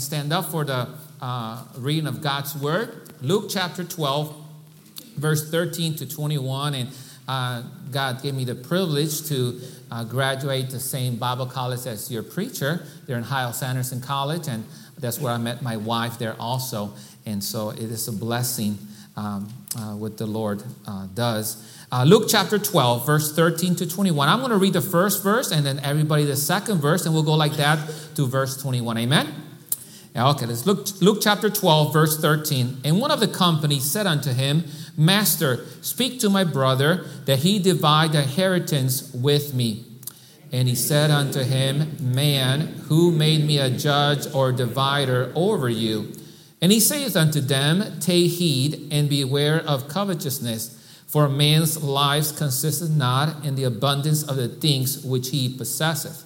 stand up for the uh, reading of God's Word. Luke chapter 12, verse 13 to 21. And uh, God gave me the privilege to uh, graduate the same Bible college as your preacher. They're in Hyles Anderson College, and that's where I met my wife there also. And so it is a blessing um, uh, what the Lord uh, does. Uh, Luke chapter 12, verse 13 to 21. I'm going to read the first verse and then everybody the second verse, and we'll go like that to verse 21. Amen? Okay, let's look Luke chapter 12, verse 13. And one of the company said unto him, Master, speak to my brother that he divide the inheritance with me. And he said unto him, Man, who made me a judge or divider over you? And he saith unto them, Take heed and beware of covetousness, for man's life consisteth not in the abundance of the things which he possesseth.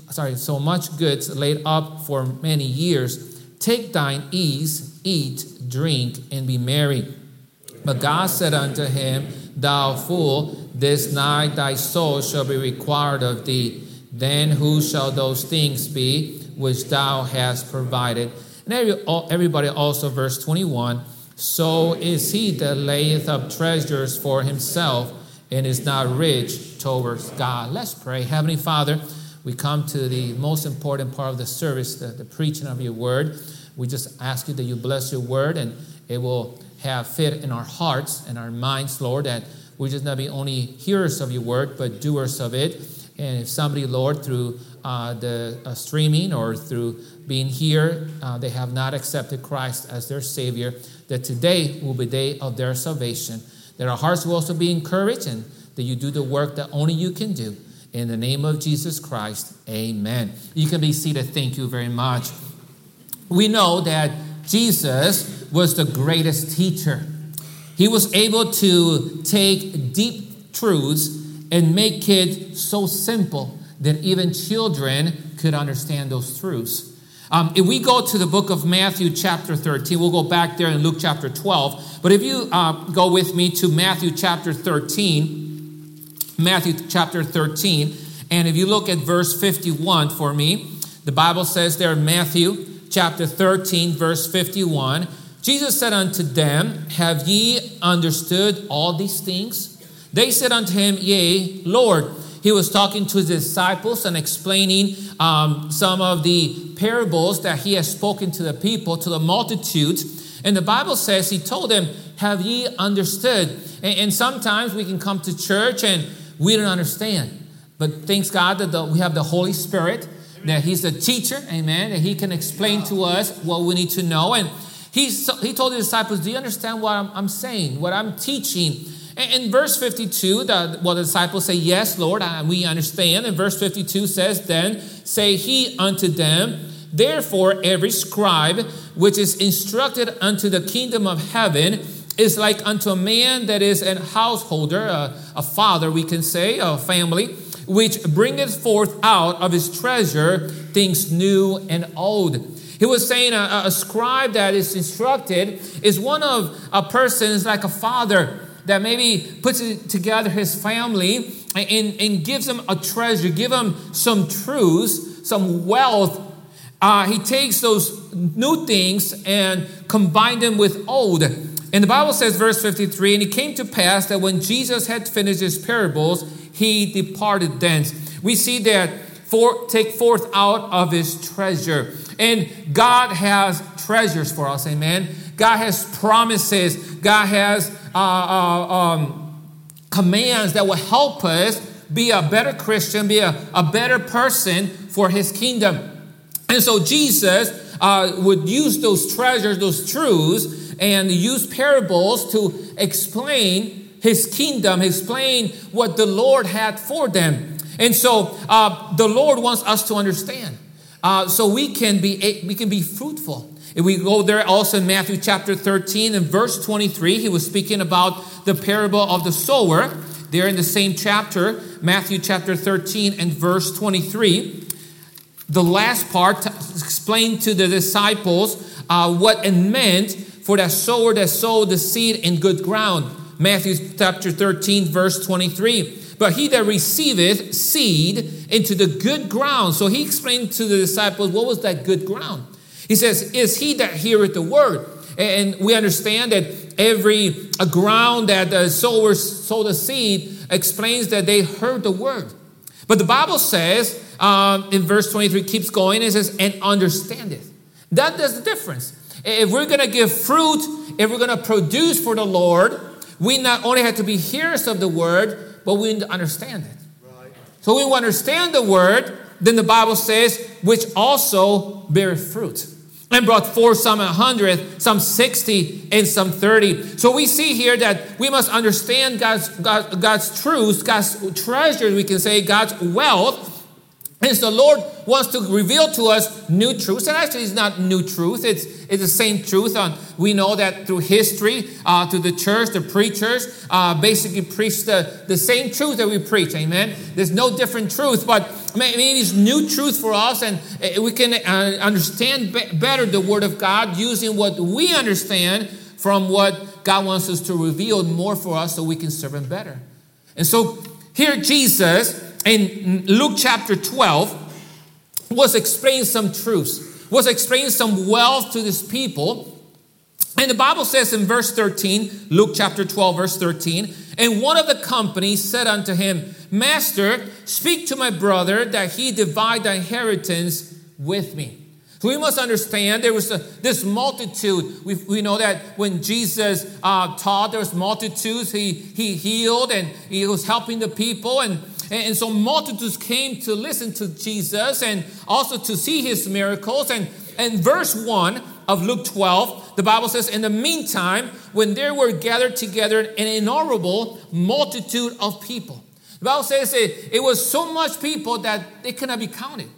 sorry, so much goods laid up for many years. Take thine ease, eat, drink, and be merry. But God said unto him, Thou fool, this night thy soul shall be required of thee. Then who shall those things be which thou hast provided? And everybody also, verse 21 So is he that layeth up treasures for himself and is not rich towards God. Let's pray. Heavenly Father, we come to the most important part of the service, the, the preaching of your word. We just ask you that you bless your word and it will have fit in our hearts and our minds, Lord, that we just not be only hearers of your word, but doers of it. And if somebody, Lord, through uh, the uh, streaming or through being here, uh, they have not accepted Christ as their Savior, that today will be day of their salvation. That our hearts will also be encouraged and that you do the work that only you can do. In the name of Jesus Christ, amen. You can be seated. Thank you very much. We know that Jesus was the greatest teacher. He was able to take deep truths and make it so simple that even children could understand those truths. Um, if we go to the book of Matthew, chapter 13, we'll go back there in Luke chapter 12. But if you uh, go with me to Matthew chapter 13, Matthew chapter 13. And if you look at verse 51 for me, the Bible says there in Matthew chapter 13, verse 51, Jesus said unto them, Have ye understood all these things? They said unto him, Yea, Lord. He was talking to his disciples and explaining um, some of the parables that he has spoken to the people, to the multitudes. And the Bible says he told them, Have ye understood? And, and sometimes we can come to church and we don't understand. But thanks God that the, we have the Holy Spirit, that He's the teacher, amen, that He can explain to us what we need to know. And he's, He told the disciples, Do you understand what I'm, I'm saying, what I'm teaching? And in verse 52, the, well, the disciples say, Yes, Lord, I, we understand. And verse 52 says, Then say He unto them, Therefore, every scribe which is instructed unto the kingdom of heaven, is like unto a man that is an householder, a, a father, we can say, a family, which bringeth forth out of his treasure things new and old. He was saying a, a scribe that is instructed is one of a person is like a father that maybe puts together his family and, and gives them a treasure, give them some truths, some wealth. Uh, he takes those new things and combine them with old. And the Bible says, verse 53 And it came to pass that when Jesus had finished his parables, he departed thence. We see that for, take forth out of his treasure. And God has treasures for us, amen. God has promises, God has uh, uh, um, commands that will help us be a better Christian, be a, a better person for his kingdom. And so Jesus uh, would use those treasures, those truths, and use parables to explain his kingdom, explain what the Lord had for them. And so uh, the Lord wants us to understand uh, so we can be we can be fruitful. If we go there also in Matthew chapter 13 and verse 23, he was speaking about the parable of the sower. There in the same chapter, Matthew chapter 13 and verse 23. The last part explained to the disciples uh, what it meant for that sower that sowed the seed in good ground. Matthew chapter 13, verse 23 but he that receiveth seed into the good ground. So he explained to the disciples what was that good ground. He says, Is he that heareth the word? And we understand that every ground that the sower sowed the seed explains that they heard the word. But the Bible says um, in verse 23, keeps going, it says, and understandeth. That does the difference. If we're going to give fruit, if we're going to produce for the Lord, we not only have to be hearers of the word, but we need to understand it. Right. So we understand the word, then the Bible says, which also bear fruit. And brought forth some a 100, some 60, and some 30. So we see here that we must understand God's, God, God's truth, God's treasure, we can say, God's wealth, and so the Lord wants to reveal to us new truths. And actually, it's not new truth, it's, it's the same truth. On, we know that through history, uh, through the church, the preachers uh, basically preach the, the same truth that we preach. Amen. There's no different truth, but I maybe it's new truth for us, and uh, we can uh, understand be- better the Word of God using what we understand from what God wants us to reveal more for us so we can serve Him better. And so here, Jesus in Luke chapter 12 was explaining some truths, was explaining some wealth to these people. And the Bible says in verse 13, Luke chapter 12, verse 13, and one of the company said unto him, Master, speak to my brother that he divide the inheritance with me. So we must understand there was a, this multitude. We, we know that when Jesus uh, taught, there was multitudes. He, he healed and he was helping the people. And and so multitudes came to listen to Jesus and also to see his miracles. And, in verse 1 of Luke 12, the Bible says, In the meantime, when there were gathered together an innumerable multitude of people. The Bible says it, it was so much people that they cannot be counted.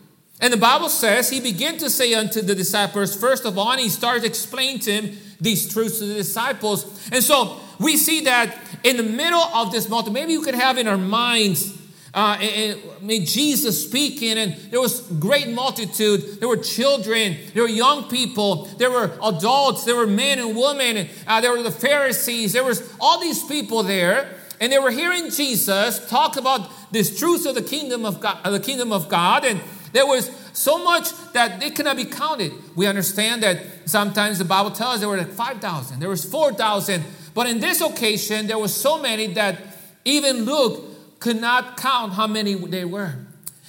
And the Bible says he began to say unto the disciples, first of all, and he started explaining to him these truths to the disciples. And so we see that in the middle of this multitude, maybe you could have in our minds uh, and, and, I mean, Jesus speaking, and there was great multitude. There were children, there were young people, there were adults, there were men and women, uh, there were the Pharisees, there was all these people there, and they were hearing Jesus talk about this truth of the kingdom of God, the kingdom of God, and there was so much that they cannot be counted. We understand that sometimes the Bible tells us there were like 5,000, there was 4,000, but in this occasion, there were so many that even Luke could not count how many they were.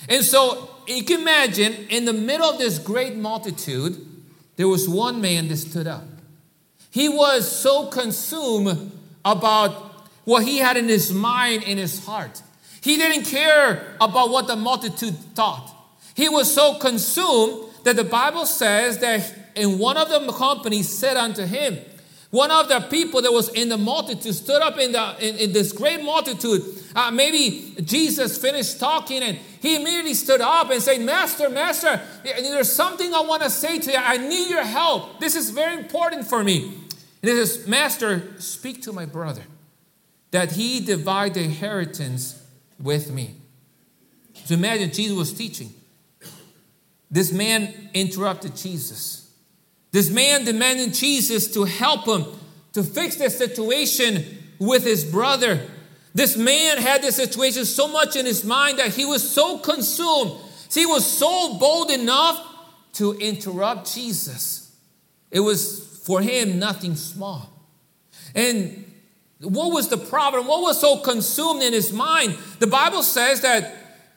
And so you can imagine in the middle of this great multitude, there was one man that stood up. He was so consumed about what he had in his mind, in his heart. He didn't care about what the multitude thought. He was so consumed that the Bible says that in one of the companies said unto him, one of the people that was in the multitude stood up in, the, in, in this great multitude. Uh, maybe Jesus finished talking and he immediately stood up and said, Master, Master, there's something I want to say to you. I need your help. This is very important for me. And he says, Master, speak to my brother that he divide the inheritance with me. So imagine Jesus was teaching. This man interrupted Jesus. This man demanded Jesus to help him to fix the situation with his brother. This man had this situation so much in his mind that he was so consumed. He was so bold enough to interrupt Jesus. It was for him nothing small. And what was the problem? What was so consumed in his mind? The Bible says that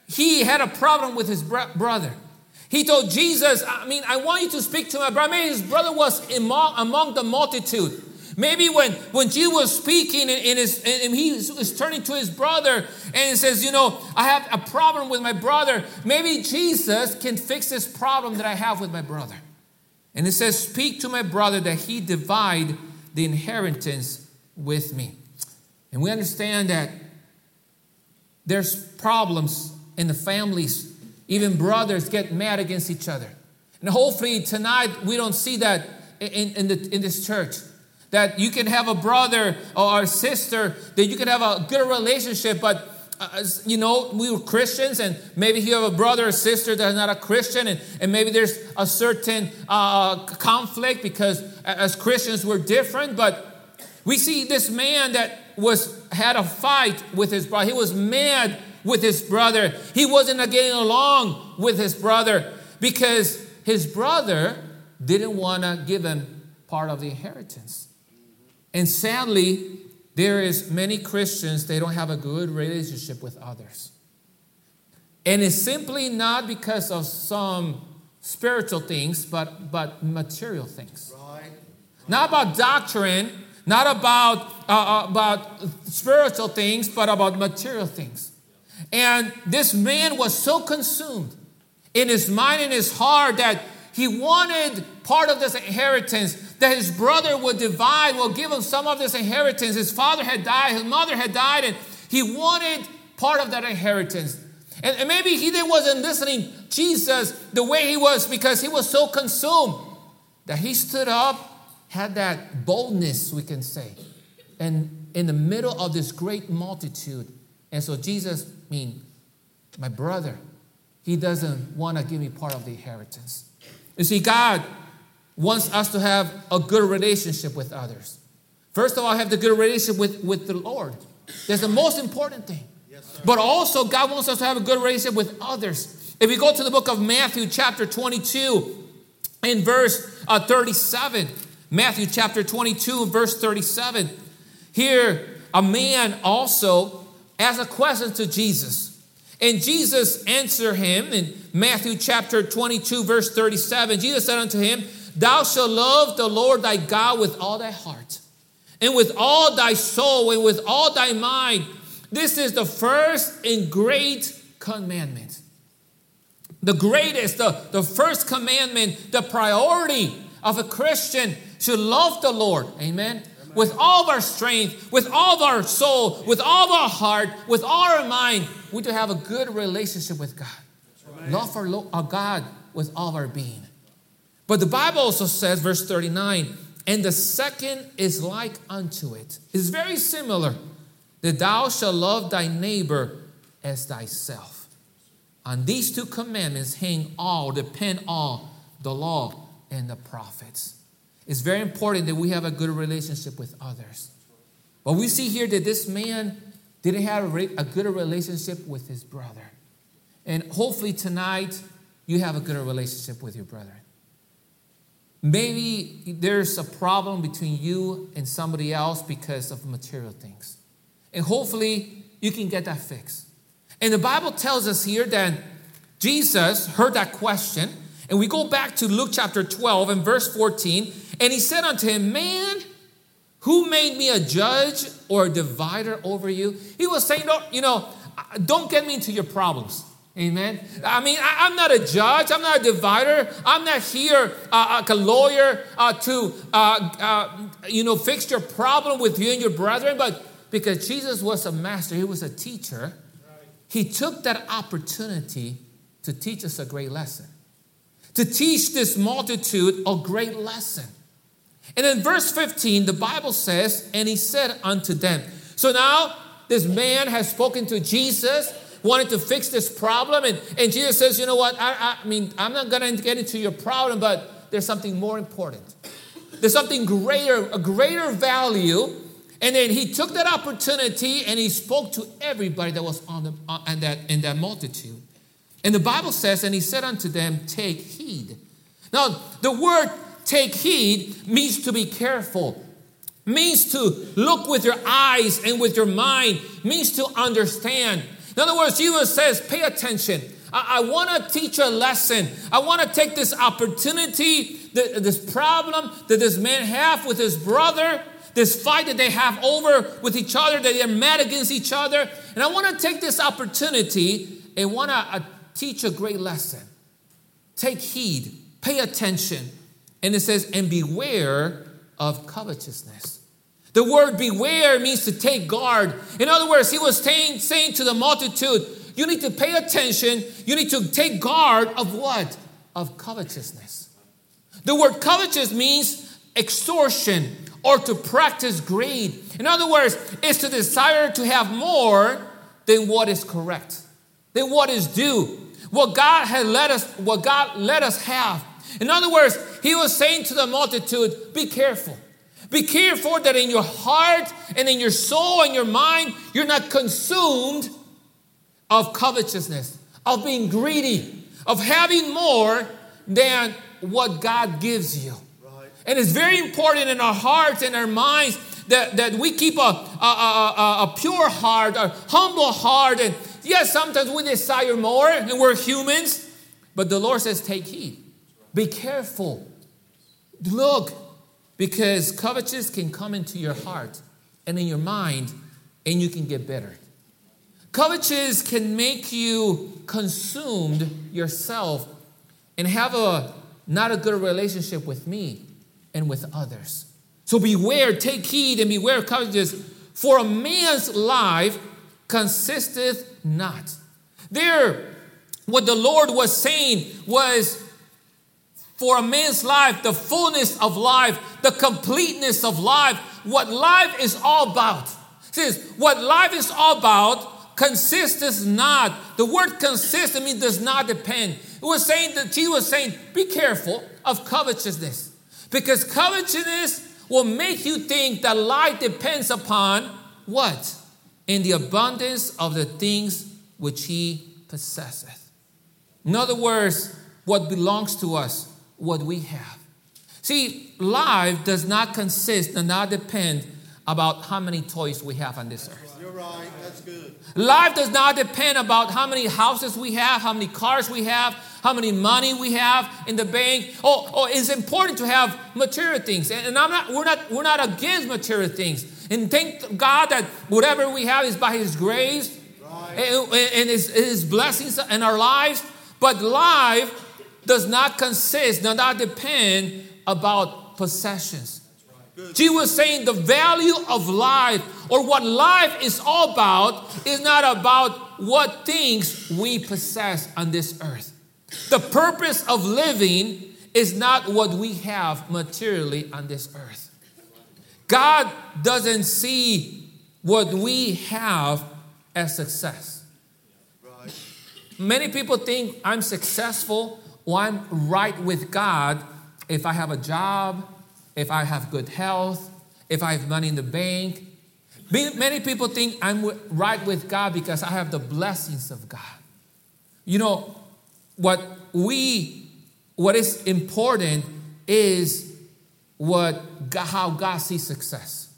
he had a problem with his brother. He told Jesus, I mean, I want you to speak to my brother. Maybe his brother was among, among the multitude. Maybe when, when Jesus was speaking and, and, his, and he was turning to his brother and he says, You know, I have a problem with my brother. Maybe Jesus can fix this problem that I have with my brother. And it says, Speak to my brother that he divide the inheritance with me. And we understand that there's problems in the families Even brothers get mad against each other. And hopefully tonight we don't see that in, in, the, in this church. That you can have a brother or a sister, that you can have a good relationship, but uh, you know, we were Christians, and maybe you have a brother or sister that's not a Christian, and, and maybe there's a certain uh, conflict because as Christians we're different. But we see this man that was had a fight with his brother. He was mad with his brother. He wasn't getting along with his brother because his brother didn't want to give him part of the inheritance. And sadly, there is many Christians they don't have a good relationship with others. And it's simply not because of some spiritual things, but, but material things. Right. Not about doctrine, not about, uh, uh about spiritual things, but about material things. And this man was so consumed in his mind and his heart that he wanted part of this inheritance that his brother would divide, will give him some of this inheritance. His father had died, his mother had died, and he wanted part of that inheritance. And, and maybe he didn't, wasn't listening Jesus the way he was because he was so consumed that he stood up, had that boldness, we can say, and in the middle of this great multitude. And so Jesus, mean, my brother, he doesn't want to give me part of the inheritance. You see, God wants us to have a good relationship with others. First of all, have the good relationship with, with the Lord. That's the most important thing. Yes, but also, God wants us to have a good relationship with others. If we go to the book of Matthew, chapter 22, in verse uh, 37, Matthew chapter 22, verse 37, here a man also asked a question to Jesus. And Jesus answered him in Matthew chapter 22, verse 37. Jesus said unto him, Thou shalt love the Lord thy God with all thy heart, and with all thy soul, and with all thy mind. This is the first and great commandment. The greatest, the, the first commandment, the priority of a Christian should love the Lord. Amen with all of our strength, with all of our soul, with all of our heart, with all our mind, we to have a good relationship with God. Love our, our God with all our being. But the Bible also says, verse 39, and the second is like unto it. It's very similar. That thou shalt love thy neighbor as thyself. On these two commandments hang all, depend all the law and the prophets. It's very important that we have a good relationship with others. But we see here that this man didn't have a, good relationship with his brother. And hopefully tonight you have a good relationship with your brother. Maybe there's a problem between you and somebody else because of material things. And hopefully you can get that fixed. And the Bible tells us here that Jesus heard that question. And we go back to Luke chapter 12 and verse 14. And he said unto him, Man, who made me a judge or a divider over you? He was saying, you know, don't get me into your problems. Amen. I mean, I, am not a judge. I'm not a divider. I'm not here uh, like a lawyer uh, to, uh, uh, you know, fix your problem with you and your brethren. But because Jesus was a master, he was a teacher, he took that opportunity to teach us a great lesson, to teach this multitude a great lesson. And in verse 15, the Bible says, And he said unto them. So now this man has spoken to Jesus, wanted to fix this problem. And, and Jesus says, You know what? I, I mean, I'm not going to get into your problem, but there's something more important. There's something greater, a greater value. And then he took that opportunity and he spoke to everybody that was on the, uh, in, that, in that multitude. And the Bible says, And he said unto them, Take heed. Now, the word take heed means to be careful, means to look with your eyes and with your mind, means to understand. In other words, Jesus says, pay attention. I, I want to teach a lesson. I want to take this opportunity, this problem that this man have with his brother, this fight that they have over with each other, that they're mad against each other. And I want to take this opportunity and want to uh, teach a great lesson. Take heed, pay attention. And it says, and beware of covetousness. The word beware means to take guard. In other words, he was saying, saying to the multitude, you need to pay attention. You need to take guard of what? Of covetousness. The word covetous means extortion or to practice greed. In other words, it's to desire to have more than what is correct, than what is due, what God had let us, what God let us have. In other words, he was saying to the multitude, be careful. Be careful that in your heart and in your soul and your mind, you're not consumed of covetousness, of being greedy, of having more than what God gives you. Right. And it's very important in our hearts and our minds that, that we keep a, a, a, a pure heart, a humble heart. And yes, sometimes we desire more and we're humans, but the Lord says, take heed. Be careful. Look, because covetous can come into your heart and in your mind, and you can get better. Covetous can make you consumed yourself and have a not a good relationship with me and with others. So beware, take heed, and beware covetous, for a man's life consisteth not. There, what the Lord was saying was for a man's life, the fullness of life, the completeness of life, what life is all about. Says, what life is all about consists not. The word consist, I mean, does not depend. It was saying that he was saying, be careful of covetousness. Because covetousness will make you think that life depends upon what? In the abundance of the things which he possesseth. In other words, what belongs to us what we have. See, life does not consist and not depend about how many toys we have on this earth. You're right, that's good. Life does not depend about how many houses we have, how many cars we have, how many money we have in the bank. Oh, oh it's important to have material things. And, I'm not, we're not, we're not against material things. And thank God that whatever we have is by His grace right. and, and his, his blessings in our lives. But life does not consist, does not depend about possessions. She was saying the value of life or what life is all about is not about what things we possess on this earth. The purpose of living is not what we have materially on this earth. God doesn't see what we have as success. Many people think I'm successful or I'm right with God if I have a job, if I have good health, if I have money in the bank. Many people think I'm right with God because I have the blessings of God. You know, what we, what is important is what how God sees success.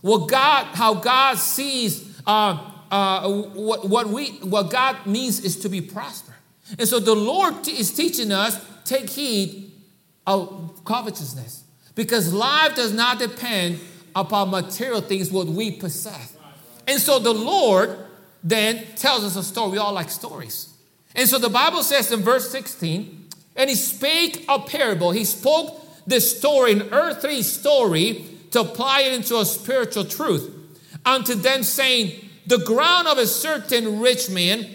What God, how God sees uh, uh, what, what we, what God means is to be prosperous. And so the Lord is teaching us take heed of covetousness because life does not depend upon material things, what we possess. And so the Lord then tells us a story. We all like stories. And so the Bible says in verse 16, and he spake a parable. He spoke this story, an earthly story, to apply it into a spiritual truth. Unto them saying, The ground of a certain rich man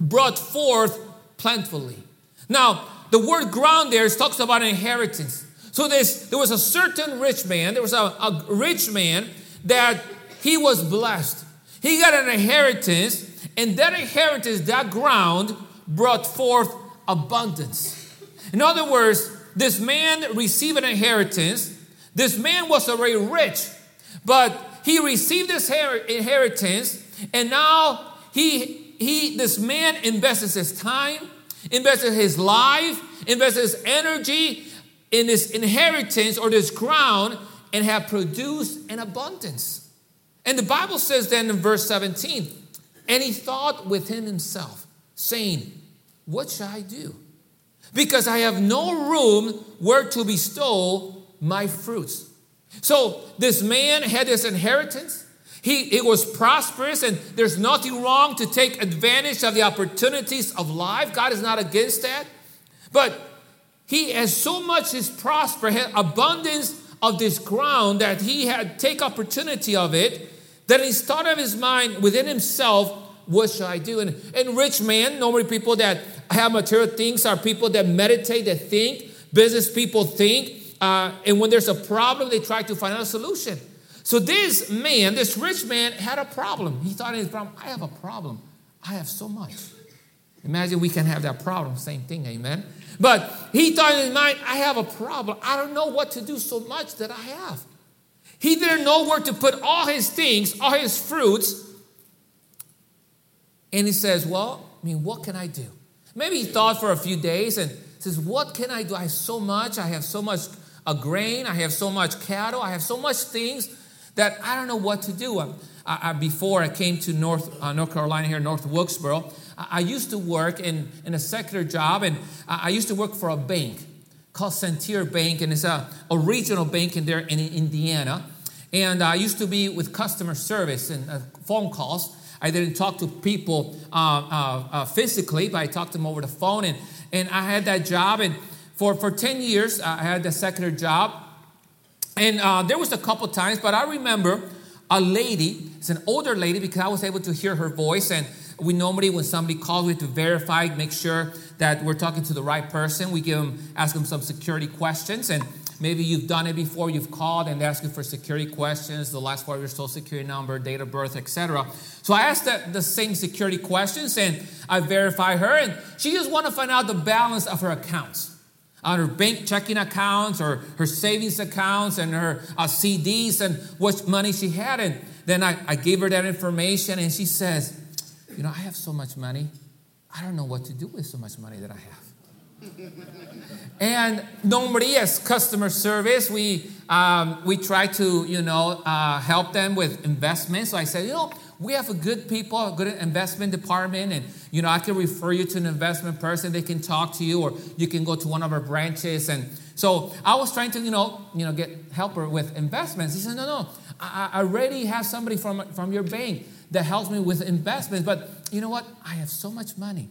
brought forth plentifully. Now, the word ground there talks about inheritance. So there was a certain rich man, there was a, a rich man that he was blessed. He got an inheritance, and that inheritance, that ground, brought forth abundance. In other words, this man received an inheritance. This man was already rich, but he received this inheritance, and now he he, this man invests his time, invests his life, invests his energy in this inheritance or this crown and have produced an abundance. And the Bible says then in verse 17, and he thought within himself, saying, What shall I do? Because I have no room where to bestow my fruits. So this man had this inheritance. He, it was prosperous, and there's nothing wrong to take advantage of the opportunities of life. God is not against that. But he has so much his prosper, abundance of this ground that he had take opportunity of it, that he thought of his mind within himself, what shall I do? And, and rich men, normally people that have material things, are people that meditate, that think. Business people think. Uh, and when there's a problem, they try to find a solution. So this man, this rich man, had a problem. He thought in his problem, I have a problem. I have so much. Imagine we can have that problem. Same thing, amen. But he thought in his mind, I have a problem. I don't know what to do so much that I have. He didn't know where to put all his things, all his fruits. And he says, Well, I mean, what can I do? Maybe he thought for a few days and says, What can I do? I have so much. I have so much a grain. I have so much cattle. I have so much things that I don't know what to do. I, I, before I came to North, uh, North Carolina here, North Wilkesboro, I, I, used to work in, in a secular job, and I, used to work for a bank called Centier Bank, and it's a, a regional bank in there in Indiana. And I used to be with customer service and uh, phone calls. I didn't talk to people uh, uh, uh physically, but I talked to them over the phone. And, and I had that job. And for, for 10 years, I had the secular job. And uh, there was a couple times, but I remember a lady, it's an older lady because I was able to hear her voice. And we normally, when somebody calls, we have to verify, make sure that we're talking to the right person. We give them, ask them some security questions. And maybe you've done it before, you've called and asked you for security questions, the last part of your social security number, date of birth, etc. So I asked that, the same security questions and I verify her. And she just want to find out the balance of her accounts on her bank checking accounts or her savings accounts and her uh, CDs and what money she had. And then I, I gave her that information and she says, You know, I have so much money. I don't know what to do with so much money that I have. and normally, as customer service, we um, we try to you know uh, help them with investments. So I said, you know, we have a good people, a good investment department, and you know, I can refer you to an investment person. They can talk to you, or you can go to one of our branches. And so I was trying to, you know, you know, get help her with investments. He said, no, no, I, already have somebody from from your bank that helps me with investments. But you know what? I have so much money.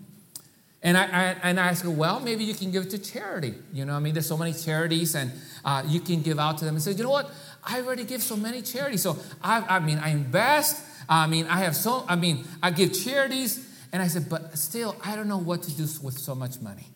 And I, I, and I her, well, maybe you can give it to charity. You know, I mean, there's so many charities, and uh, you can give out to them. And said, you know what? I already give so many charities. So I, I mean, I invest. I mean, I have so, I mean, I give charities. And I said, but still, I don't know what to do with so much money.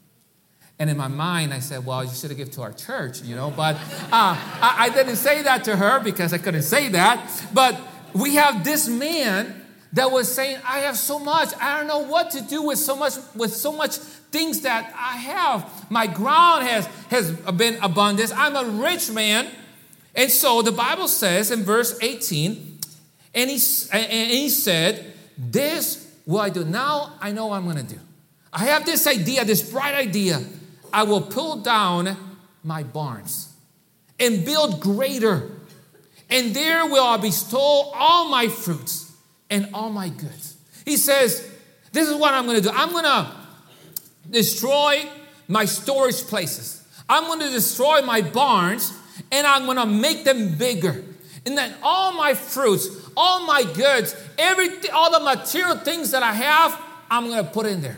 And in my mind, I said, well, you should have given to our church, you know. But uh, I, I didn't say that to her because I couldn't say that. But we have this man that was saying, I have so much. I don't know what to do with so much, with so much things that I have. My ground has, has been abundant. I'm a rich man. And so the Bible says in verse 18, and he, and he said, This will I do. Now I know what I'm going to do. I have this idea, this bright idea. I will pull down my barns and build greater. And there will I bestow all my fruits and all my goods. He says, This is what I'm going to do. I'm going to destroy my storage places. I'm going to destroy my barns and I'm going to make them bigger. And then all my fruits, all my goods, everything, all the material things that I have, I'm going to put in there.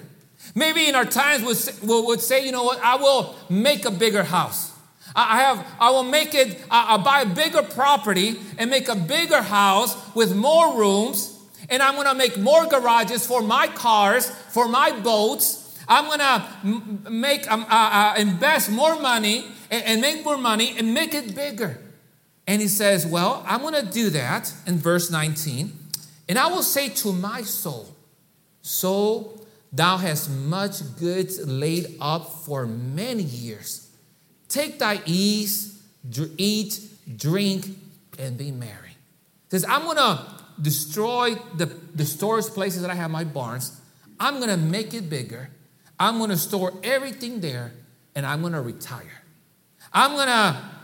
Maybe in our times we would say, you know what, I will make a bigger house. I have, I will make it, I'll buy a bigger property and make a bigger house with more rooms. And I'm to make more garages for my cars, for my boats. I'm to make, um, uh, uh, invest more money and, and make more money and make it bigger. And he says, Well, I'm going to do that in verse 19. And I will say to my soul, Soul, thou hast much goods laid up for many years. Take thy ease, eat, drink, and be merry. He says, I'm going to destroy the, the storage places that I have my barns. I'm going to make it bigger. I'm going to store everything there, and I'm going to retire. I'm going to,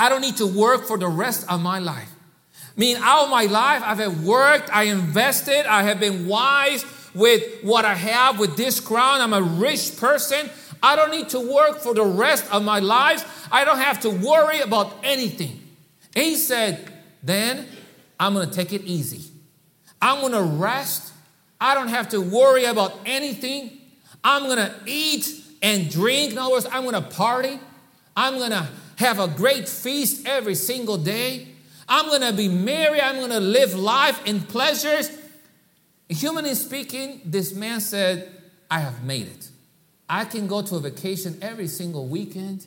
I don't need to work for the rest of my life. I mean, all my life, I've worked, I invested, I have been wise with what I have, with this crown. I'm a rich person. I don't need to work for the rest of my lives. I don't have to worry about anything. He said, then I'm going to take it easy. I'm going to rest. I don't have to worry about anything. I'm going to eat and drink. In other words, I'm going to party. I'm going to have a great feast every single day. I'm going to be merry. I'm going to live life in pleasures. humanly speaking, this man said, I have made it. I can go to a vacation every single weekend.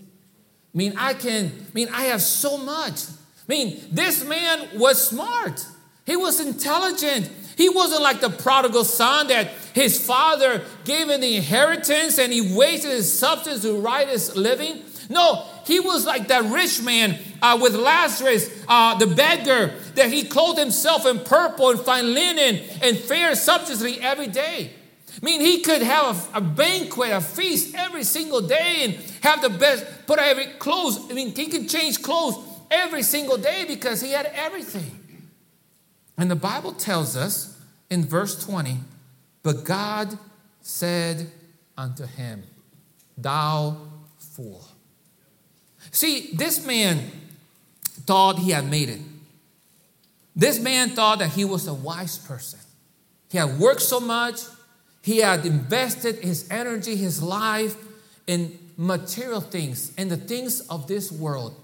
I mean, I can, I mean, I have so much. I mean, this man was smart. He was intelligent. He wasn't like the prodigal son that his father gave him the inheritance and he wasted his substance to write his living. No, he was like that rich man uh, with Lazarus, uh, the beggar, that he clothed himself in purple and fine linen and fair substantially every day. I mean, he could have a, a, banquet, a feast every single day and have the best, put every clothes. I mean, he could change clothes every single day because he had everything. And the Bible tells us in verse 20, but God said unto him, Thou fool. See, this man thought he had made it. This man thought that he was a wise person. He had worked so much, he had invested his energy, his life in material things and the things of this world.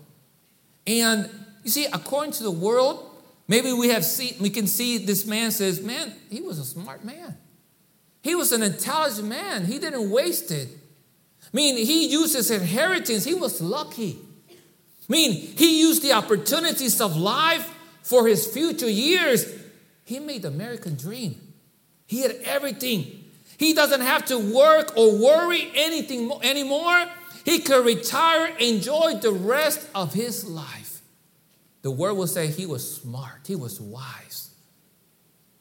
And you see, according to the world, maybe we have seen we can see this man says, Man, he was a smart man. He was an intelligent man. He didn't waste it. I mean, he used his inheritance. He was lucky. I mean, he used the opportunities of life for his future years. He made the American dream. He had everything. He doesn't have to work or worry anything anymore. He could retire, enjoy the rest of his life. The word will say he was smart, he was wise.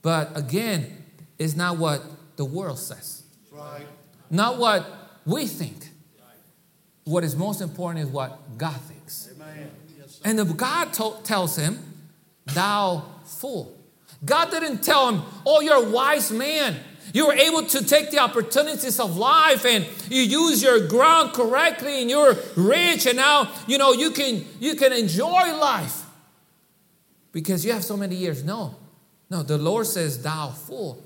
But again, it's not what the world says. Right. Not what we think. What is most important is what God thinks. Yes, and if God to- tells him, Thou fool. God didn't tell him, Oh, you're a wise man. You were able to take the opportunities of life and you use your ground correctly and you're rich and now you know you can you can enjoy life because you have so many years. No. No, the Lord says thou fool.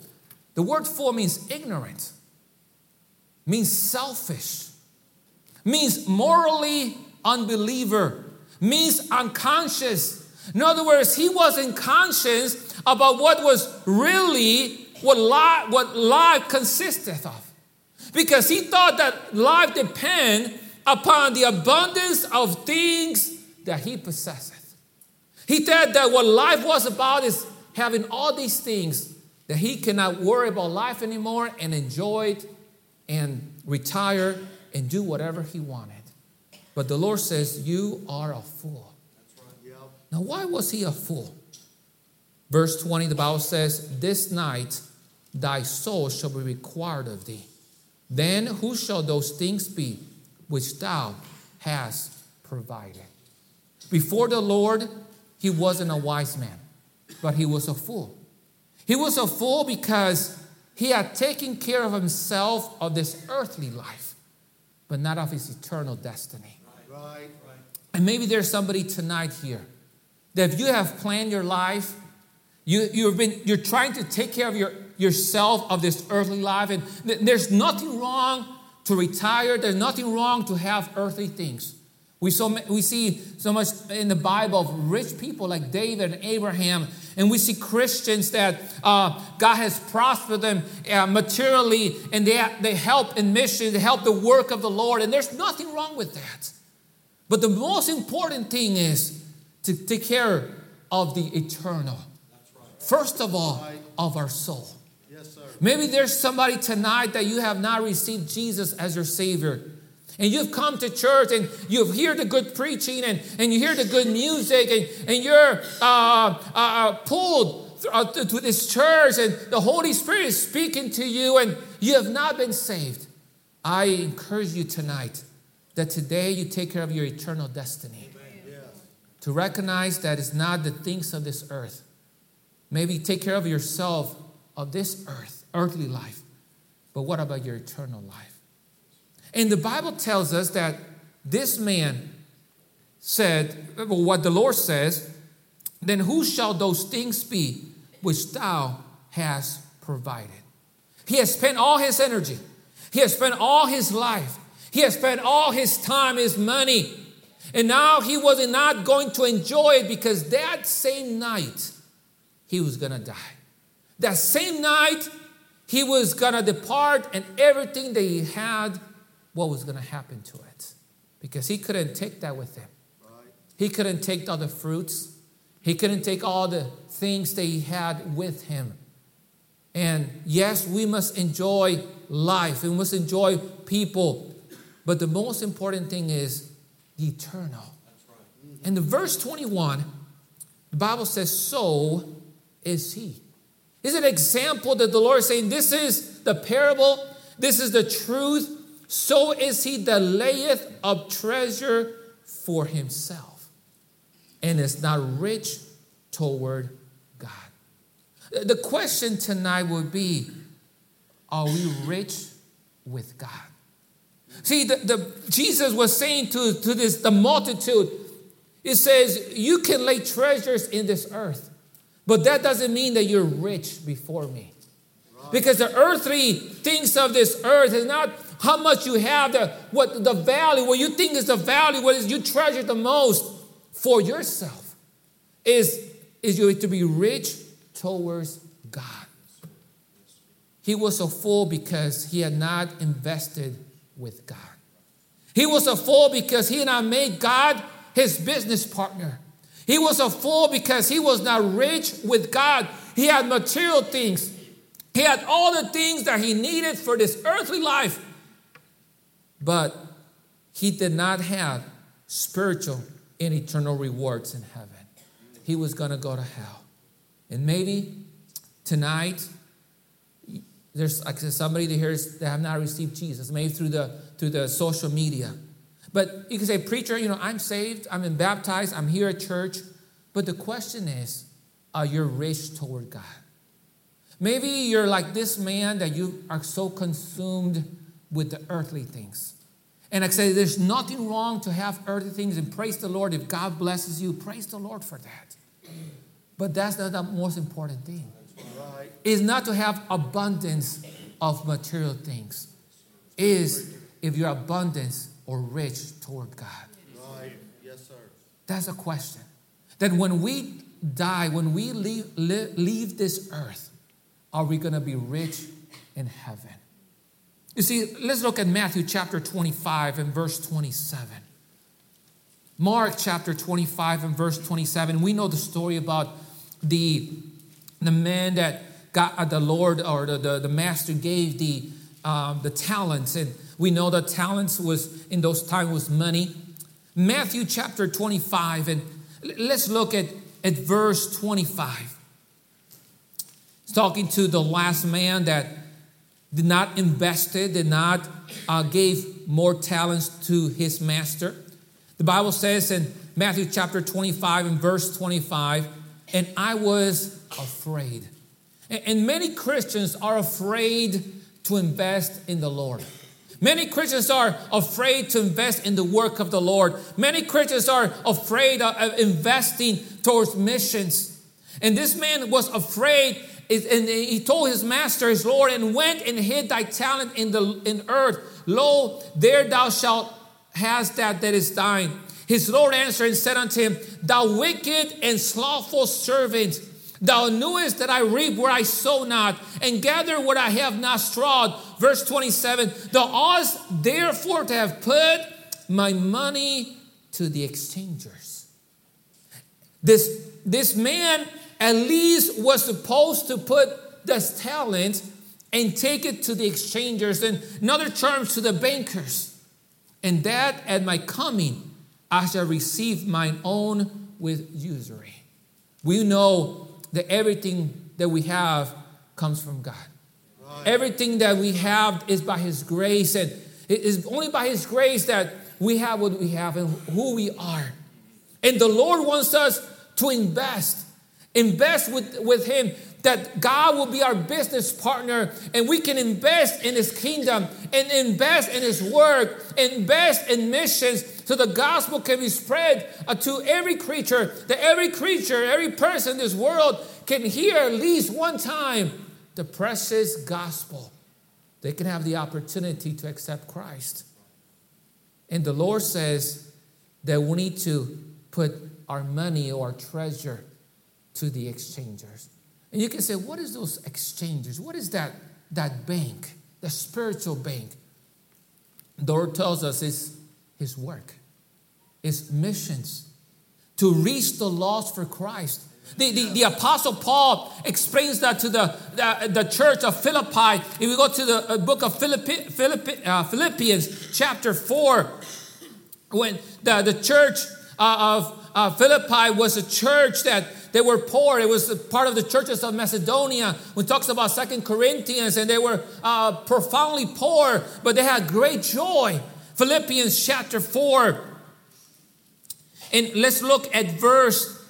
The word fool means ignorant, means selfish, means morally unbeliever, means unconscious. In other words, he wasn't conscious about what was really what life, what life consisteth of. Because he thought that life depend upon the abundance of things that he possesseth. He thought that what life was about is having all these things that he cannot worry about life anymore and enjoy it and retire and do whatever he wanted. But the Lord says, You are a fool. Right, yep. Now, why was he a fool? Verse 20, the Bible says, This night thy soul shall be required of thee. Then who shall those things be which thou hast provided? Before the Lord, he wasn't a wise man, but he was a fool. He was a fool because he had taken care of himself of this earthly life, but not of his eternal destiny. Right, right. And maybe there's somebody tonight here that if you have planned your life, you, you've been, you're trying to take care of your yourself of this earthly life. And th- there's nothing wrong to retire, there's nothing wrong to have earthly things. We, so, we see so much in the Bible of rich people like David and Abraham, and we see Christians that uh, God has prospered them uh, materially, and they, they help in mission, they help the work of the Lord, and there's nothing wrong with that. But the most important thing is to take care of the eternal. First of all, of our soul. Maybe there's somebody tonight that you have not received Jesus as your Savior. And you've come to church and you've heard the good preaching and, and you hear the good music and, and you're uh, uh, uh pulled uh, to this church and the Holy Spirit is speaking to you and you have not been saved. I encourage you tonight that today you take care of your eternal destiny. To recognize that it's not the things of this earth. Maybe take care of yourself of this earth earthly life, but what about your eternal life? And the Bible tells us that this man said, well, what the Lord says, then who shall those things be which thou hast provided? He has spent all his energy, he has spent all his life, he has spent all his time, his money, and now he was not going to enjoy it because that same night he was to die. That same night, he was to depart, and everything that he had, what was going to happen to it? Because he couldn't take that with him. He couldn't take all the fruits, he couldn't take all the things that he had with him. And yes, we must enjoy life, we must enjoy people, but the most important thing is the eternal. And mm-hmm. the verse 21, the Bible says, So is he. Is an example that the Lord is saying, This is the parable, this is the truth. So is he that layeth up treasure for himself and is not rich toward God. The question tonight would be Are we rich with God? See, the, the, Jesus was saying to, to this the multitude, it says, You can lay treasures in this earth, but that doesn't mean that you're rich before me. Because the earthly things of this earth is not how much you have, the, what the value, what you think is the value, what is you treasure the most for yourself, is, is you to be rich towards God. He was a fool because he had not invested with God. He was a fool because he had not made God his business partner. He was a fool because he was not rich with God. He had material things, he had all the things that he needed for this earthly life. But he did not have spiritual and eternal rewards in heaven. He was going to go to hell. And maybe tonight, there's like somebody that hears that have not received Jesus, maybe through the through the social media. But you can say, preacher, you know, I'm saved, I'm in baptized, I'm here at church. But the question is, are you rich toward God? Maybe you're like this man that you are so consumed with the earthly things. And I say, there's nothing wrong to have earthly things, and praise the Lord. If God blesses you, praise the Lord for that. But that's not the most important thing. Right. Is not to have abundance of material things. Is if your abundance or rich toward God. Right. Yes, sir. That's a question. That when we die, when we leave, leave this earth, are we going to be rich in heaven? You see, let's look at Matthew chapter 25 and verse 27. Mark chapter 25 and verse 27. We know the story about the, the man that got uh, the Lord or the, the, the master gave the, um, the talents. And we know that talents was in those times was money. Matthew chapter 25, and let's look at, at verse 25. It's talking to the last man that did not invest it, did not uh, gave more talents to his master. The Bible says in Matthew chapter 25 and verse 25, and I was afraid. And many Christians are afraid to invest in the Lord. Many Christians are afraid to invest in the work of the Lord. Many Christians are afraid of investing towards missions. And this man was afraid, and he told his master, his Lord, and went and hid thy talent in the in earth. Lo, there thou shalt has that that is thine. His Lord answered and said unto him, Thou wicked and slothful servant, thou knewest that I reap where I sow not, and gather where I have not strawed. Verse 27 Thou oughtest therefore to have put my money to the exchangers. This, this man at least was supposed to put this talent and take it to the exchangers, and in other terms, to the bankers. And that at my coming, I shall receive mine own with usury. We know that everything that we have comes from God. Right. Everything that we have is by His grace, and it is only by His grace that we have what we have and who we are. And the Lord wants us to invest, invest with, with Him that God will be our business partner and we can invest in His kingdom and invest in His work, invest in missions so the gospel can be spread uh, to every creature, that every creature, every person in this world can hear at least one time the precious gospel. They can have the opportunity to accept Christ. And the Lord says that we need to put our money or our treasure to the exchangers. And you can say, what is those exchangers? What is that, that bank, the spiritual bank? The Lord tells us it's his work, it's missions to reach the lost for Christ. The, the, the, Apostle Paul explains that to the, the, the, church of Philippi. If we go to the uh, book of Philippi, Philippi, uh, Philippians, chapter 4, when the, the church uh, of uh, Philippi was a church that they were poor. It was part of the churches of Macedonia. When talks about Second Corinthians, and they were uh, profoundly poor, but they had great joy. Philippians chapter 4. And let's look at verse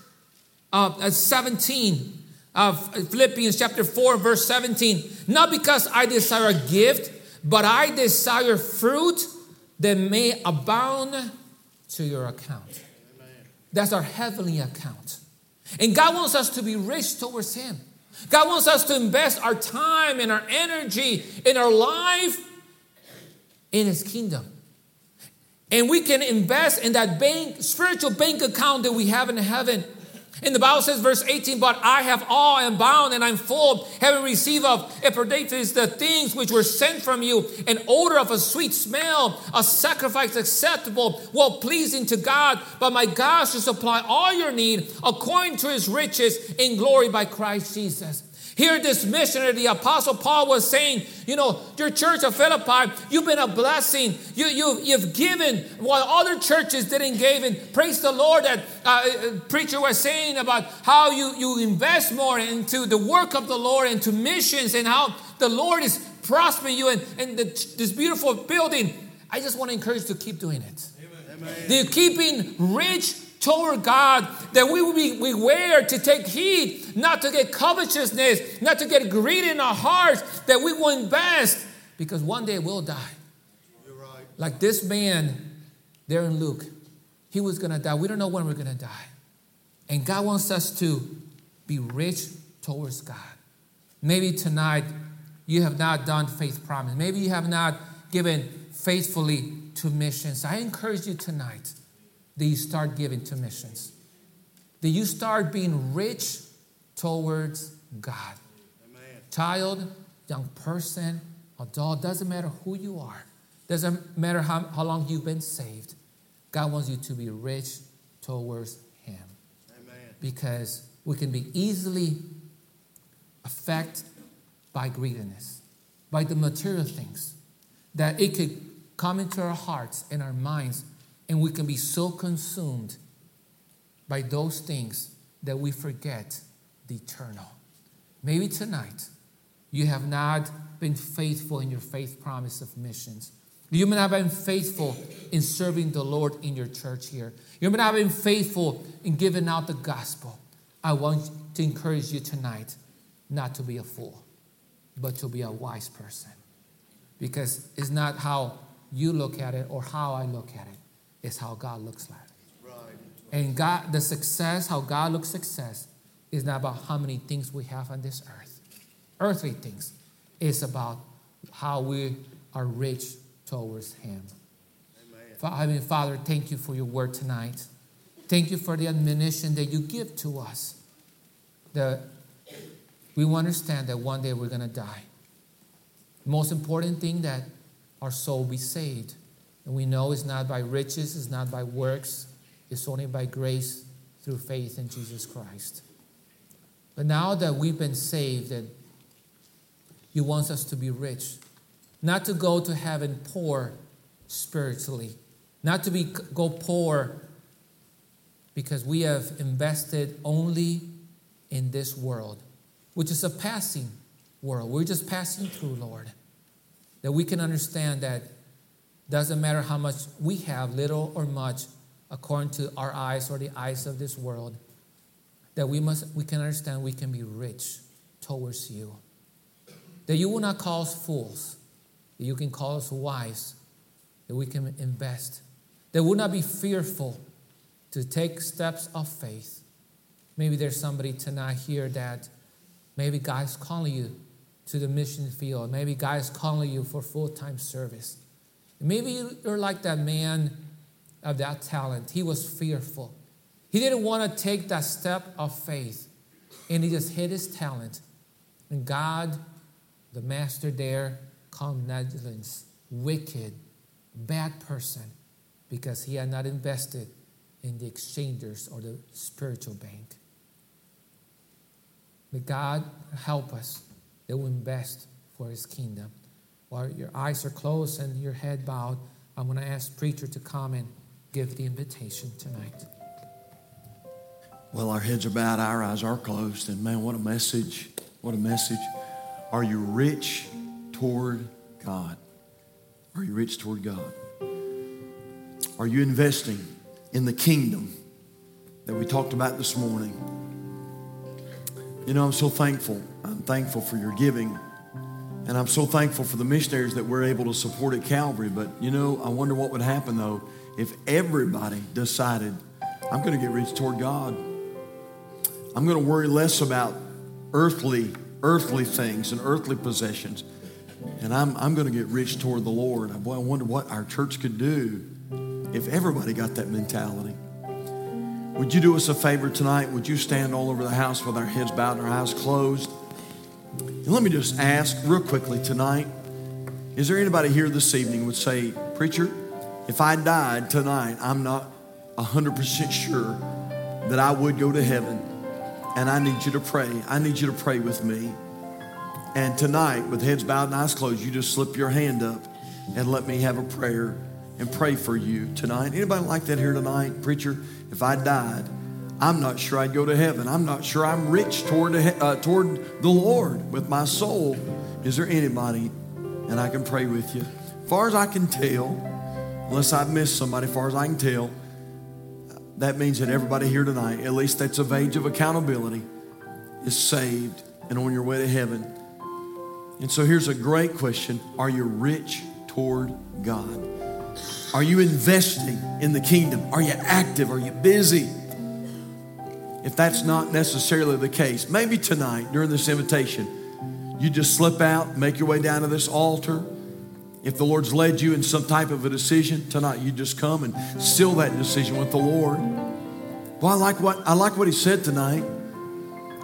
uh, 17 of Philippians chapter 4, verse 17. Not because I desire a gift, but I desire fruit that may abound to your account. That's our heavenly account. And God wants us to be rich towards Him. God wants us to invest our time and our energy in our life in His kingdom. And we can invest in that bank, spiritual bank account that we have in heaven. And the Bible says, verse 18, but I have all, am bound, and I'm full, having received of Epaphroditus the things which were sent from you, an odor of a sweet smell, a sacrifice acceptable, well pleasing to God. But my God shall supply all your need according to his riches in glory by Christ Jesus. Here, this missionary, the Apostle Paul was saying, you know, your church of Philippi, you've been a blessing. You, you, you've given while other churches didn't give. And praise the Lord that uh, uh, preacher was saying about how you, you invest more into the work of the Lord, into missions, and how the Lord is prospering you and, and the, this beautiful building. I just want to encourage you to keep doing it. Amen. They're keeping rich toward God that we will be beware to take heed, not to get covetousness, not to get greed in our hearts, that we will invest because one day we'll die. Right. Like this man there in Luke, he was going to die. We don't know when we're going to die. And God wants us to be rich towards God. Maybe tonight you have not done faith promise. Maybe you have not given faithfully to missions. I encourage you tonight that you start giving to missions. That you start being rich towards God. Amen. Child, young person, adult, doesn't matter who you are, doesn't matter how, how long you've been saved. God wants you to be rich towards Him. Amen. Because we can be easily affected by greediness, by the material things, that it could come into our hearts and our minds and we can be so consumed by those things that we forget the eternal. Maybe tonight you have not been faithful in your faith promise of missions. You may not have been faithful in serving the Lord in your church here. You may not have been faithful in giving out the gospel. I want to encourage you tonight not to be a fool, but to be a wise person. Because it's not how you look at it or how I look at it is how God looks like. Right. And God, the success, how God looks success, is not about how many things we have on this earth, earthly things. It's about how we are rich towards Him. Amen. I mean, Father, thank you for your word tonight. Thank you for the admonition that you give to us. That we understand that one day we're going to die. most important thing that our soul be saved. And we know it's not by riches, it's not by works, it's only by grace through faith in Jesus Christ. But now that we've been saved, and He wants us to be rich, not to go to heaven poor spiritually, not to be go poor because we have invested only in this world, which is a passing world. We're just passing through, Lord. That we can understand that doesn't matter how much we have, little or much, according to our eyes or the eyes of this world, that we must we can understand we can be rich towards you. That you will not call us fools, that you can call us wise, that we can invest. That will not be fearful to take steps of faith. Maybe there's somebody tonight here that maybe God's calling you to the mission field. Maybe God is calling you for full time service. Maybe you're like that man of that talent. He was fearful. He didn't want to take that step of faith and he just hid his talent. And God, the master there, called negligence, wicked, bad person, because he had not invested in the exchangers or the spiritual bank. May God help us that we invest for his kingdom. While your eyes are closed and your head bowed, I'm going to ask preacher to come and give the invitation tonight. Well, our heads are bowed, our eyes are closed, and man, what a message! What a message! Are you rich toward God? Are you rich toward God? Are you investing in the kingdom that we talked about this morning? You know, I'm so thankful. I'm thankful for your giving. And I'm so thankful for the missionaries that we're able to support at Calvary. But, you know, I wonder what would happen, though, if everybody decided, I'm going to get rich toward God. I'm going to worry less about earthly, earthly things and earthly possessions. And I'm, I'm going to get rich toward the Lord. Boy, I wonder what our church could do if everybody got that mentality. Would you do us a favor tonight? Would you stand all over the house with our heads bowed and our eyes closed? Let me just ask real quickly tonight is there anybody here this evening would say, Preacher, if I died tonight, I'm not 100% sure that I would go to heaven. And I need you to pray. I need you to pray with me. And tonight, with heads bowed and eyes closed, you just slip your hand up and let me have a prayer and pray for you tonight. Anybody like that here tonight? Preacher, if I died, I'm not sure I'd go to heaven. I'm not sure I'm rich toward, uh, toward the Lord with my soul. Is there anybody? And I can pray with you. Far as I can tell, unless I've missed somebody, far as I can tell, that means that everybody here tonight, at least that's of age of accountability, is saved and on your way to heaven. And so here's a great question Are you rich toward God? Are you investing in the kingdom? Are you active? Are you busy? If that's not necessarily the case, maybe tonight during this invitation, you just slip out, make your way down to this altar. If the Lord's led you in some type of a decision tonight, you just come and seal that decision with the Lord. Well, I like what I like what he said tonight.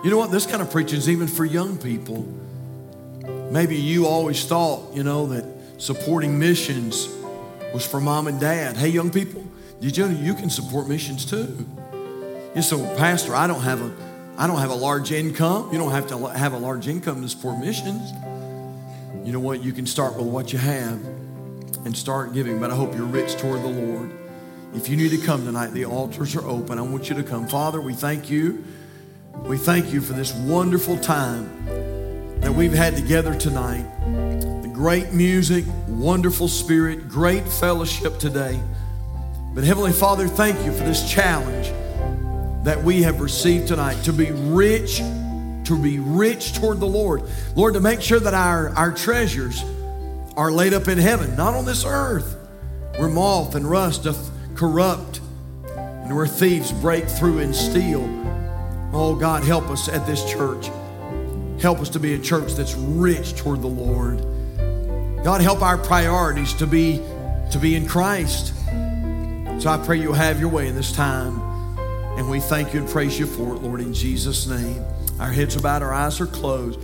You know what? This kind of preaching is even for young people. Maybe you always thought, you know, that supporting missions was for mom and dad. Hey, young people, did you know you can support missions too? And so, Pastor, I don't have a I don't have a large income. You don't have to have a large income to support missions. You know what? You can start with what you have and start giving. But I hope you're rich toward the Lord. If you need to come tonight, the altars are open. I want you to come. Father, we thank you. We thank you for this wonderful time that we've had together tonight The great music, wonderful spirit, great fellowship today. But Heavenly Father, thank you for this challenge that we have received tonight to be rich, to be rich toward the Lord. Lord, to make sure that our, our treasures are laid up in heaven, not on this earth, where moth and rust doth corrupt and where thieves break through and steal. Oh God, help us at this church. Help us to be a church that's rich toward the Lord. God, help our priorities to be to be in Christ. So I pray you'll have your way in this time. And we thank you and praise you for it, Lord, in Jesus' name. Our heads are bowed, our eyes are closed.